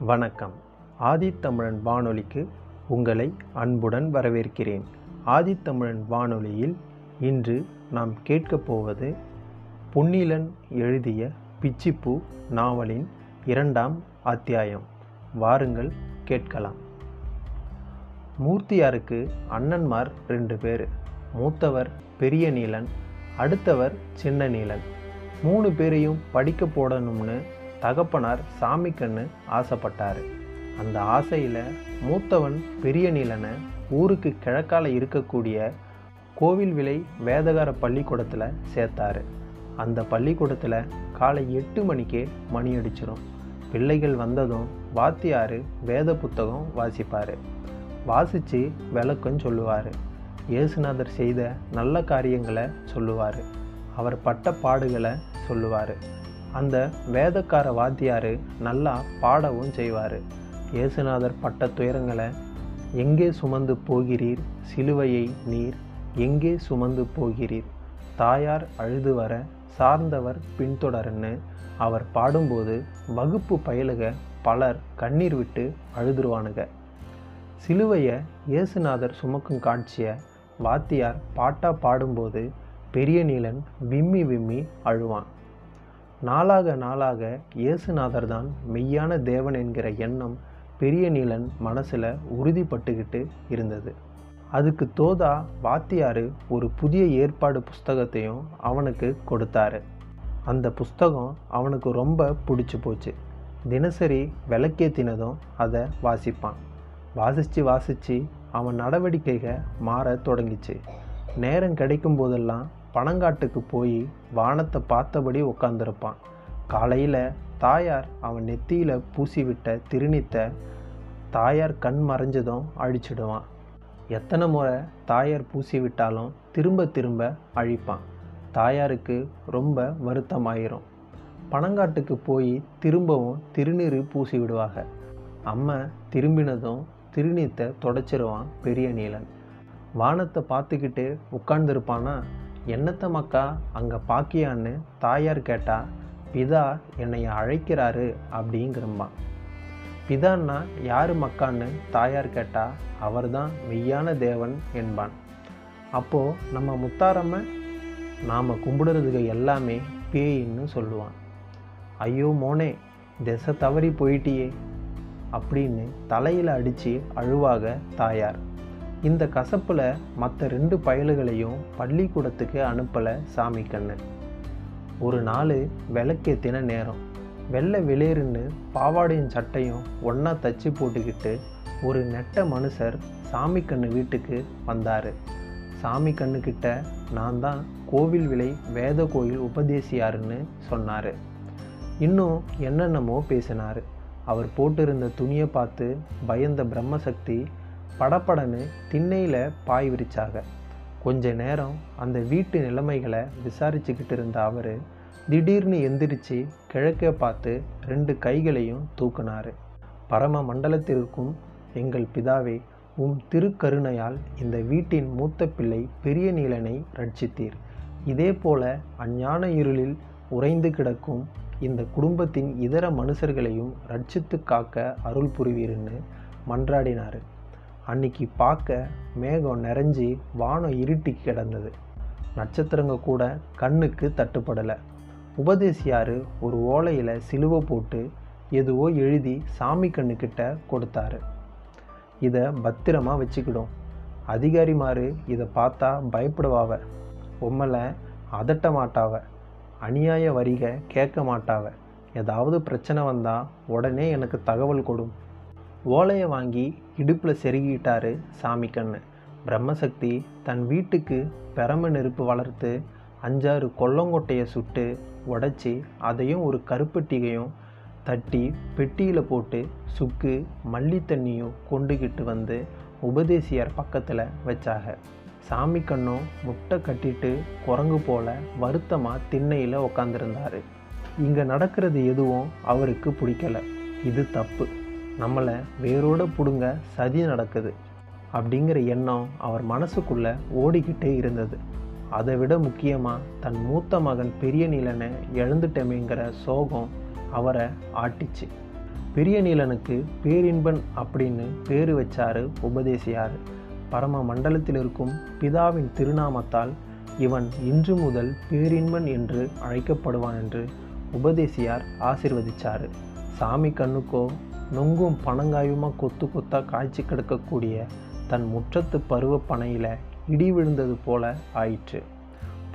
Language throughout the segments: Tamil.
வணக்கம். ஆதித்தமிழன் வானொலிக்கு உங்களை அன்புடன் வரவேற்கிறேன். ஆதித்தமிழன் வானொலியில் இன்று நாம் கேட்கப் போவது பொன்னிலன் எழுதிய பிச்சிப்பூ நாவலின் இரண்டாம் அத்தியாயம். வாருங்கள் கேட்கலாம். மூர்த்தியாருக்கு அண்ணன்மார் ரெண்டு பேர். மூத்தவர் பெரிய நீலன் அடுத்தவர் சின்ன நீலன். மூணு பேரையும் படிக்க போடணும்னு தகப்பனார் சாமிக்கண்ணு ஆசைப்பட்டார். அந்த ஆசையில் மூத்தவன் பெரிய நீலனை ஊருக்கு கிழக்கால இருக்கக்கூடிய கோவில் விலை வேதகார பள்ளிக்கூடத்தில் சேர்த்தாரு. அந்த பள்ளிக்கூடத்தில் காலை எட்டு மணிக்கே மணி அடிச்சிடும் பிள்ளைகள் வந்ததும் வாத்தியார் வேத புத்தகம் வாசிப்பார். வாசித்து விளக்கம் சொல்லுவார். இயேசுநாதர் செய்த நல்ல காரியங்களை சொல்லுவார். அவர் பட்ட பாடுகளை சொல்லுவார். அந்த வேதக்கார வாத்தியார் நல்லா பாடவும் செய்வார். இயேசுநாதர் பட்ட துயரங்களை எங்கே சுமந்து போகிறீர்? சிலுவையை நீர். எங்கே சுமந்து போகிறீர்? தாயார் அழுது வர சார்ந்தவர் பின்தொடருன்னு. அவர் பாடும்போது வகுப்பு பயலுக பலர் கண்ணீர் விட்டு அழுதுருவானுங்க. சிலுவையை இயேசுநாதர் சுமக்கும் காட்சியை வாத்தியார் பாட்டாக பாடும்போது பெரிய நீலன் விம்மி விம்மி அழுவான். நாளாக நாளாக இயேசுநாதர் தான் மெய்யான தேவன் என்கிற எண்ணம் பெரிய நீலன் மனசில் உறுதிப்பட்டுக்கிட்டு இருந்தது. அதுக்கு தோதா வாத்தியார் ஒரு புதிய ஏற்பாடு புஸ்தகத்தையும் அவனுக்கு கொடுத்தாரு. அந்த புஸ்தகம் அவனுக்கு ரொம்ப பிடிச்சி போச்சு. தினசரி விளக்கேத்தினதும் அதை வாசிப்பான். வாசித்து வாசித்து அவன் நடவடிக்கைகள் மாற தொடங்கிச்சு. நேரம் கிடைக்கும் போதெல்லாம் பனங்காட்டுக்கு போய் வானத்தை பார்த்தபடி உட்காந்துருப்பான் காலையில் தாயார் அவன் நெத்தியில் பூசிவிட்ட திருநித்தை தாயார் கண் மறைஞ்சதும் அழிச்சிடுவான். எத்தனை முறை தாயார் பூசி விட்டாலும் திரும்ப திரும்ப அழிப்பான். தாயாருக்கு ரொம்ப வருத்தமாயிரும். பனங்காட்டுக்கு போய் திரும்பவும் திருநீர் பூசி விடுவாங்க அம்மா திரும்பினதும் திருநீத்தை தொடச்சிருவான் பெரிய நீலன். வானத்தை பார்த்துக்கிட்டு உட்கார்ந்துருப்பானா என்னத்த மக்கா அங்கே பாக்கியான்னு தாயார் கேட்டா பிதா என்னை அழைக்கிறாரு அப்படிங்கிறம்பான் பிதான்னா யார் மக்கான்னு தாயார் கேட்டா அவர்தான் மெய்யான தேவன் என்பான். அப்போது நம்ம முத்தாரம்ம நாம் கும்பிடுறதுக்கு எல்லாமே பேயின்னு சொல்லுவான். ஐயோ மோனே திசை தவறி போயிட்டியே அப்படின்னு தலையில் அடித்து அழுவாக தாயார். இந்த கசப்பில் மற்ற ரெண்டு பயலுகளையும் பள்ளிக்கூடத்துக்கு அனுப்பலை சாமி கண்ணு ஒரு நாள் விளக்கேத்தின நேரம். வெள்ளை வெளியேறுன்னு பாவாடையும் சட்டையும் ஒன்றா தச்சு போட்டுக்கிட்டு ஒரு நெட்ட மனுஷர் சாமி கண்ணு வீட்டுக்கு வந்தார். சாமி கண்ணுக்கிட்ட நான் தான் கோவில் விலை வேத கோயில் உபதேசியாருன்னு சொன்னார். இன்னும் என்னென்னமோ பேசினார். அவர் போட்டிருந்த துணியை பார்த்து பயந்த பிரம்மசக்தி படப்படன்னு திண்ணையில் பாய் விரிச்சாங்க. கொஞ்ச நேரம் அந்த வீட்டு நிலைமைகளை விசாரிச்சுக்கிட்டு இருந்த அவர் திடீர்னு எந்திரிச்சு கிழக்கே பார்த்து ரெண்டு கைகளையும் தூக்குனார். பரம மண்டலத்திற்கும் எங்கள் பிதாவே உம் திருக்கருணையால் இந்த வீட்டின் மூத்த பிள்ளை பெரிய நீலனை ரட்சித்தீர். இதே போல அஞ்ஞான இருளில் உறைந்து கிடக்கும் இந்த குடும்பத்தின் இதர மனுஷர்களையும் ரட்சித்து காக்க அருள் புரிவீர்னு மன்றாடினார். அன்னைக்கு பார்க்க மேகம் நிறைஞ்சி வானம் இருட்டி கிடந்தது. நட்சத்திரங்க கூட கண்ணுக்கு தட்டுப்படலை. உபதேசியார் ஒரு ஓலையில் சிலுவை போட்டு எதுவோ எழுதி சாமி கண்ணுக்கிட்ட கொடுத்தாரு. இதை பத்திரமா வச்சுக்கிடும். அதிகாரிமாரு இதை பார்த்தா பயப்படுவாவ. உம்மலை அதட்ட மாட்டாவ. அநியாய வரிக கேட்க மாட்டாவ. ஏதாவது பிரச்சனை வந்தால் உடனே எனக்கு தகவல் கொடும். ஓலையை வாங்கி இடுப்பில் செருகிட்டாரு சாமி கண்ணு பிரம்மசக்தி தன் வீட்டுக்கு பெரம நெருப்பு வளர்த்து அஞ்சாறு கொல்லங்கொட்டையை சுட்டு உடச்சி அதையும் ஒரு கருப்பட்டிகையும் தட்டி பெட்டியில் போட்டு சுக்கு மல்லி தண்ணியும் கொண்டுகிட்டு வந்து உபதேசியார் பக்கத்தில் வச்சாக. சாமி கண்ணும் முட்டை கட்டிட்டு குரங்கு போல வருத்தமாக திண்ணையில் உக்காந்துருந்தார். இங்கே நடக்கிறது எதுவும் அவருக்கு பிடிக்கல. இது தப்பு. நம்மளை வேரோட பிடுங்க சதி நடக்குது அப்படிங்கிற எண்ணம் அவர் மனசுக்குள்ளே ஓடிக்கிட்டே இருந்தது. அதை விட முக்கியமாக தன் மூத்த மகன் பெரிய நீலனை இழந்துட்டமேங்கிற சோகம் அவரை ஆட்டிச்சு. பெரிய நீலனுக்கு பேரின்பன் அப்படின்னு பேர் வச்சாரு உபதேசியார். பரம மண்டலத்தில் இருக்கும் பிதாவின் திருநாமத்தால் இவன் இன்று முதல் பேரின்பன் என்று அழைக்கப்படுவான் என்று உபதேசியார் ஆசிர்வதிச்சாரு. சாமி கண்ணுக்கோ நொங்கும் பனங்காயுமாக கொத்து கொத்தாக காய்ச்சி கிடக்கக்கூடிய தன் முற்றத்து பருவ பனையில் இடி விழுந்தது போல ஆயிற்று.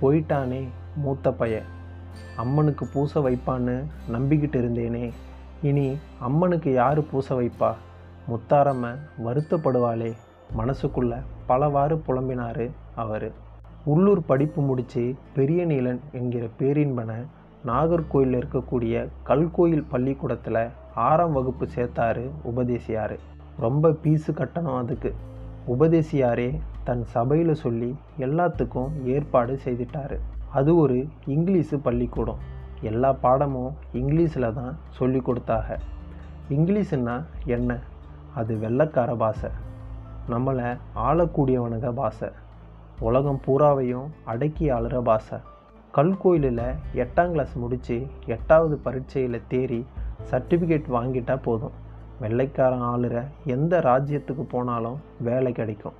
போயிட்டானே மூத்த பைய. அம்மனுக்கு பூச வைப்பான்னு நம்பிக்கிட்டு இருந்தேனே. இனி அம்மனுக்கு யார் பூச வைப்பா? முத்தாரம்ம வருத்தப்படுவாளே. மனசுக்குள்ள பலவாறு புலம்பினார் அவர். உள்ளூர் படிப்பு முடித்து பெரிய நீலன் என்கிற பேரின்பனை நாகர்கோயிலில் இருக்கக்கூடிய கல்கோயில் பள்ளிக்கூடத்தில் ஆறாம் வகுப்பு சேர்த்தாரு உபதேசியார். ரொம்ப பீஸு கட்டணும் அதுக்கு. உபதேசியாரே தன் சபையில் சொல்லி எல்லாத்துக்கும் ஏற்பாடு செய்துட்டாரு. அது ஒரு இங்கிலீஷு பள்ளிக்கூடம். எல்லா பாடமும் இங்கிலீஷில் தான் சொல்லி கொடுத்தாக. இங்கிலீஷுன்னா என்ன? அது வெள்ளக்கார பாஷை. நம்மளை ஆளக்கூடியவனுங்க பாஷை. உலகம் பூராவையும் அடக்கி ஆளுற பாஷை. கல்கோயிலில் எட்டாம் கிளாஸ் முடித்து எட்டாவது பரீட்சையில் தேறி சர்டிஃபிகேட் வாங்கிட்டால் போதும். வெள்ளைக்காரன் ஆளுற எந்த ராஜ்யத்துக்கு போனாலும் வேலை கிடைக்கும்.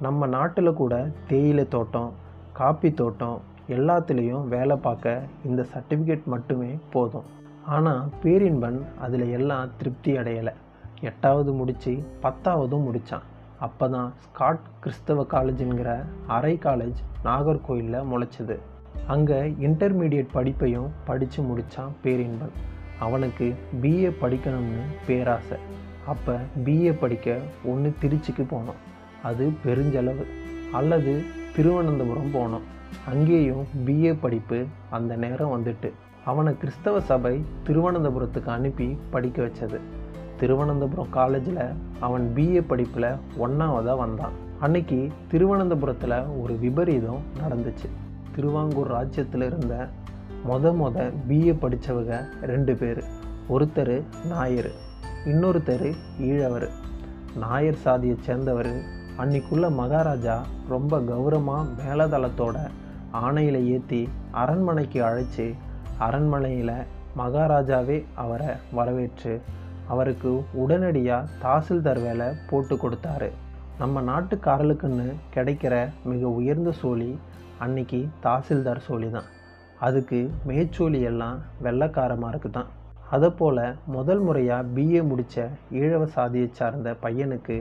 நம்ம நாட்டில் கூட தேயிலை தோட்டம் காப்பி தோட்டம் எல்லாத்துலேயும் வேலை பார்க்க இந்த சர்டிஃபிகேட் மட்டுமே போதும். ஆனால் பேரின்பன் அதில் எல்லாம் திருப்தி அடையலை. எட்டாவது முடித்து பத்தாவதும் முடித்தான் அப்போ தான் ஸ்காட் கிறிஸ்தவ காலேஜுங்கிற அரை காலேஜ் நாகர்கோயிலில் முளைச்சிது. அங்கே இன்டர்மீடியட் படிப்பையும் படித்து முடித்தான் பேரின்பன் அவனுக்கு பிஏ படிக்கணும்னு பேராசை. அப்போ பிஏ படிக்க ஒன்று திருச்சிக்கு போனோம். அது பெருஞ்செலவு. அல்லது திருவனந்தபுரம் போனோம். அங்கேயும் பிஏ படிப்பு அந்த நேரம் வந்துட்டு. அவனை கிறிஸ்தவ சபை திருவனந்தபுரத்துக்கு அனுப்பி படிக்க வச்சது. திருவனந்தபுரம் காலேஜில் அவன் பிஏ படிப்பில் ஒன்றாவதாக வந்தான். அன்னைக்கு திருவனந்தபுரத்தில் ஒரு விபரீதம் நடந்துச்சு. திருவாங்கூர் ராஜ்யத்தில் இருந்த மொத மொத பிஏ படித்தவங்க ரெண்டு பேர். ஒருத்தர் நாயர் இன்னொருத்தர் ஈழவர். நாயர் சாதியை சேர்ந்தவர். அன்னைக்குள்ள மகாராஜா ரொம்ப கௌரவமாக மேலதளத்தோட ஆணையில் ஏற்றி அரண்மனைக்கு அழைச்சி அரண்மனையில் மகாராஜாவே அவரை வரவேற்று அவருக்கு உடனடியாக தாசில்தார் வேலை போட்டு கொடுத்தாரு. நம்ம நாட்டுக்காரலுக்குன்னு கிடைக்கிற மிக உயர்ந்த சோழி அன்னைக்கு தாசில்தார் சோழி தான் அதுக்கு மேச்சோழி எல்லாம் வெள்ளக்காரமாருக்கு தான் அதை போல் முதல் முறையாக பிஏ முடித்த ஈழவ சாதியை சார்ந்த பையனுக்கு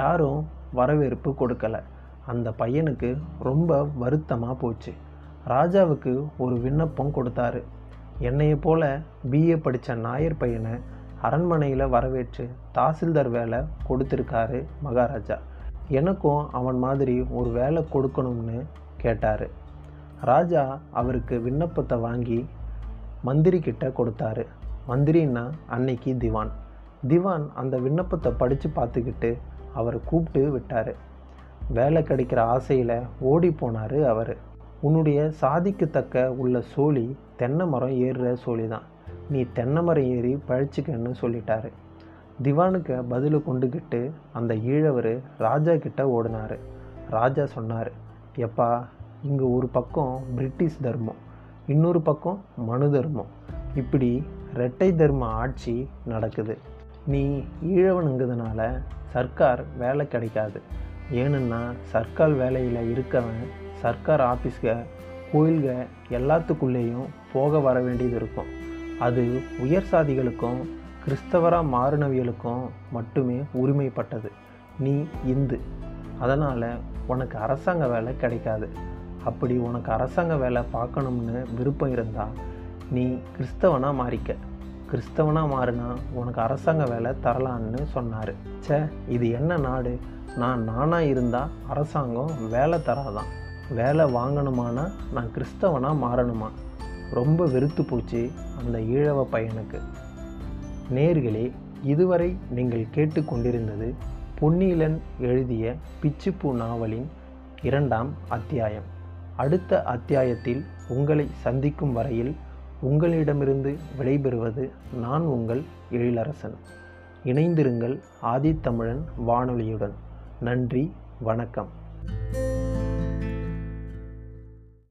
யாரும் வரவேற்பு கொடுக்கல. அந்த பையனுக்கு ரொம்ப வருத்தமாக போச்சு. ராஜாவுக்கு ஒரு விண்ணப்பம் கொடுத்தாரு. என்னையை போல பிஏ படித்த நாயர் பையனை அரண்மனையில் வரவேற்று தாசில்தார் வேலை கொடுத்துருக்காரு மகாராஜா. எனக்கும் அவன் மாதிரி ஒரு வேலை கொடுக்கணும்னு கேட்டார். ராஜா அவருக்கு விண்ணப்பத்தை வாங்கி மந்திரி கிட்ட கொடுத்தாரு. மந்திரின்னா அன்னைக்கு திவான். திவான் அந்த விண்ணப்பத்தை படித்து பார்த்துக்கிட்டு அவரை கூப்பிட்டு விட்டார். வேலை கிடைக்கிற ஆசையில் ஓடி போனார் அவர். உன்னுடைய சாதிக்கு தக்க உள்ள சோழி தென்னை மரம் ஏறுற சோழி தான் நீ தென்னை மரம் ஏறி பழிச்சிக்கன்னு சொல்லிட்டாரு. திவானுக்கு பதில் கொண்டுக்கிட்டு அந்த ஈழவர் ராஜா கிட்ட ஓடினார். ராஜா சொன்னார் எப்பா இங்கே ஒரு பக்கம் பிரிட்டிஷ் தர்மம் இன்னொரு பக்கம் மனு தர்மம். இப்படி இரட்டை தர்ம ஆட்சி நடக்குது. நீ ஈழவனுங்கிறதுனால சர்க்கார் வேலை கிடைக்காது. ஏனுன்னா சர்க்கார் வேலையில் இருக்கவன் சர்க்கார் ஆஃபீஸ்க கோயில்க எல்லாத்துக்குள்ளேயும் போக வர வேண்டியது இருக்கும். அது உயர் சாதிகளுக்கும் கிறிஸ்தவராக மாறினவியலுக்கும் மட்டுமே உரிமைப்பட்டது. நீ இந்து. அதனால் உனக்கு அரசாங்க வேலை கிடைக்காது. அப்படி உனக்கு அரசாங்க வேலை பார்க்கணும்னு விருப்பம் இருந்தால் நீ கிறிஸ்தவனாக மாறிக்க. கிறிஸ்தவனாக மாறினா உனக்கு அரசாங்க வேலை தரலான்னு சொன்னார். ச்சே இது என்ன நாடு? நான் நானாக இருந்தால் அரசாங்கம் வேலை தராதான். வேலை வாங்கணுமானா நான் கிறிஸ்தவனாக மாறணுமா? ரொம்ப வெறுத்து போச்சு அந்த ஈழவ பையனுக்கு. நேர்களே இதுவரை நீங்கள் கேட்டுக்கொண்டிருந்தது பொன்னியிலன் எழுதிய பிச்சுப்பூ நாவலின் இரண்டாம் அத்தியாயம். அடுத்த அத்தியாயத்தில் உங்களை சந்திக்கும் வரையில் உங்களிடமிருந்து விடைபெறுவது நான் உங்கள் எழிலரசன். இணைந்திருங்கள் ஆதித்தமிழன் வானொலியுடன். நன்றி வணக்கம்.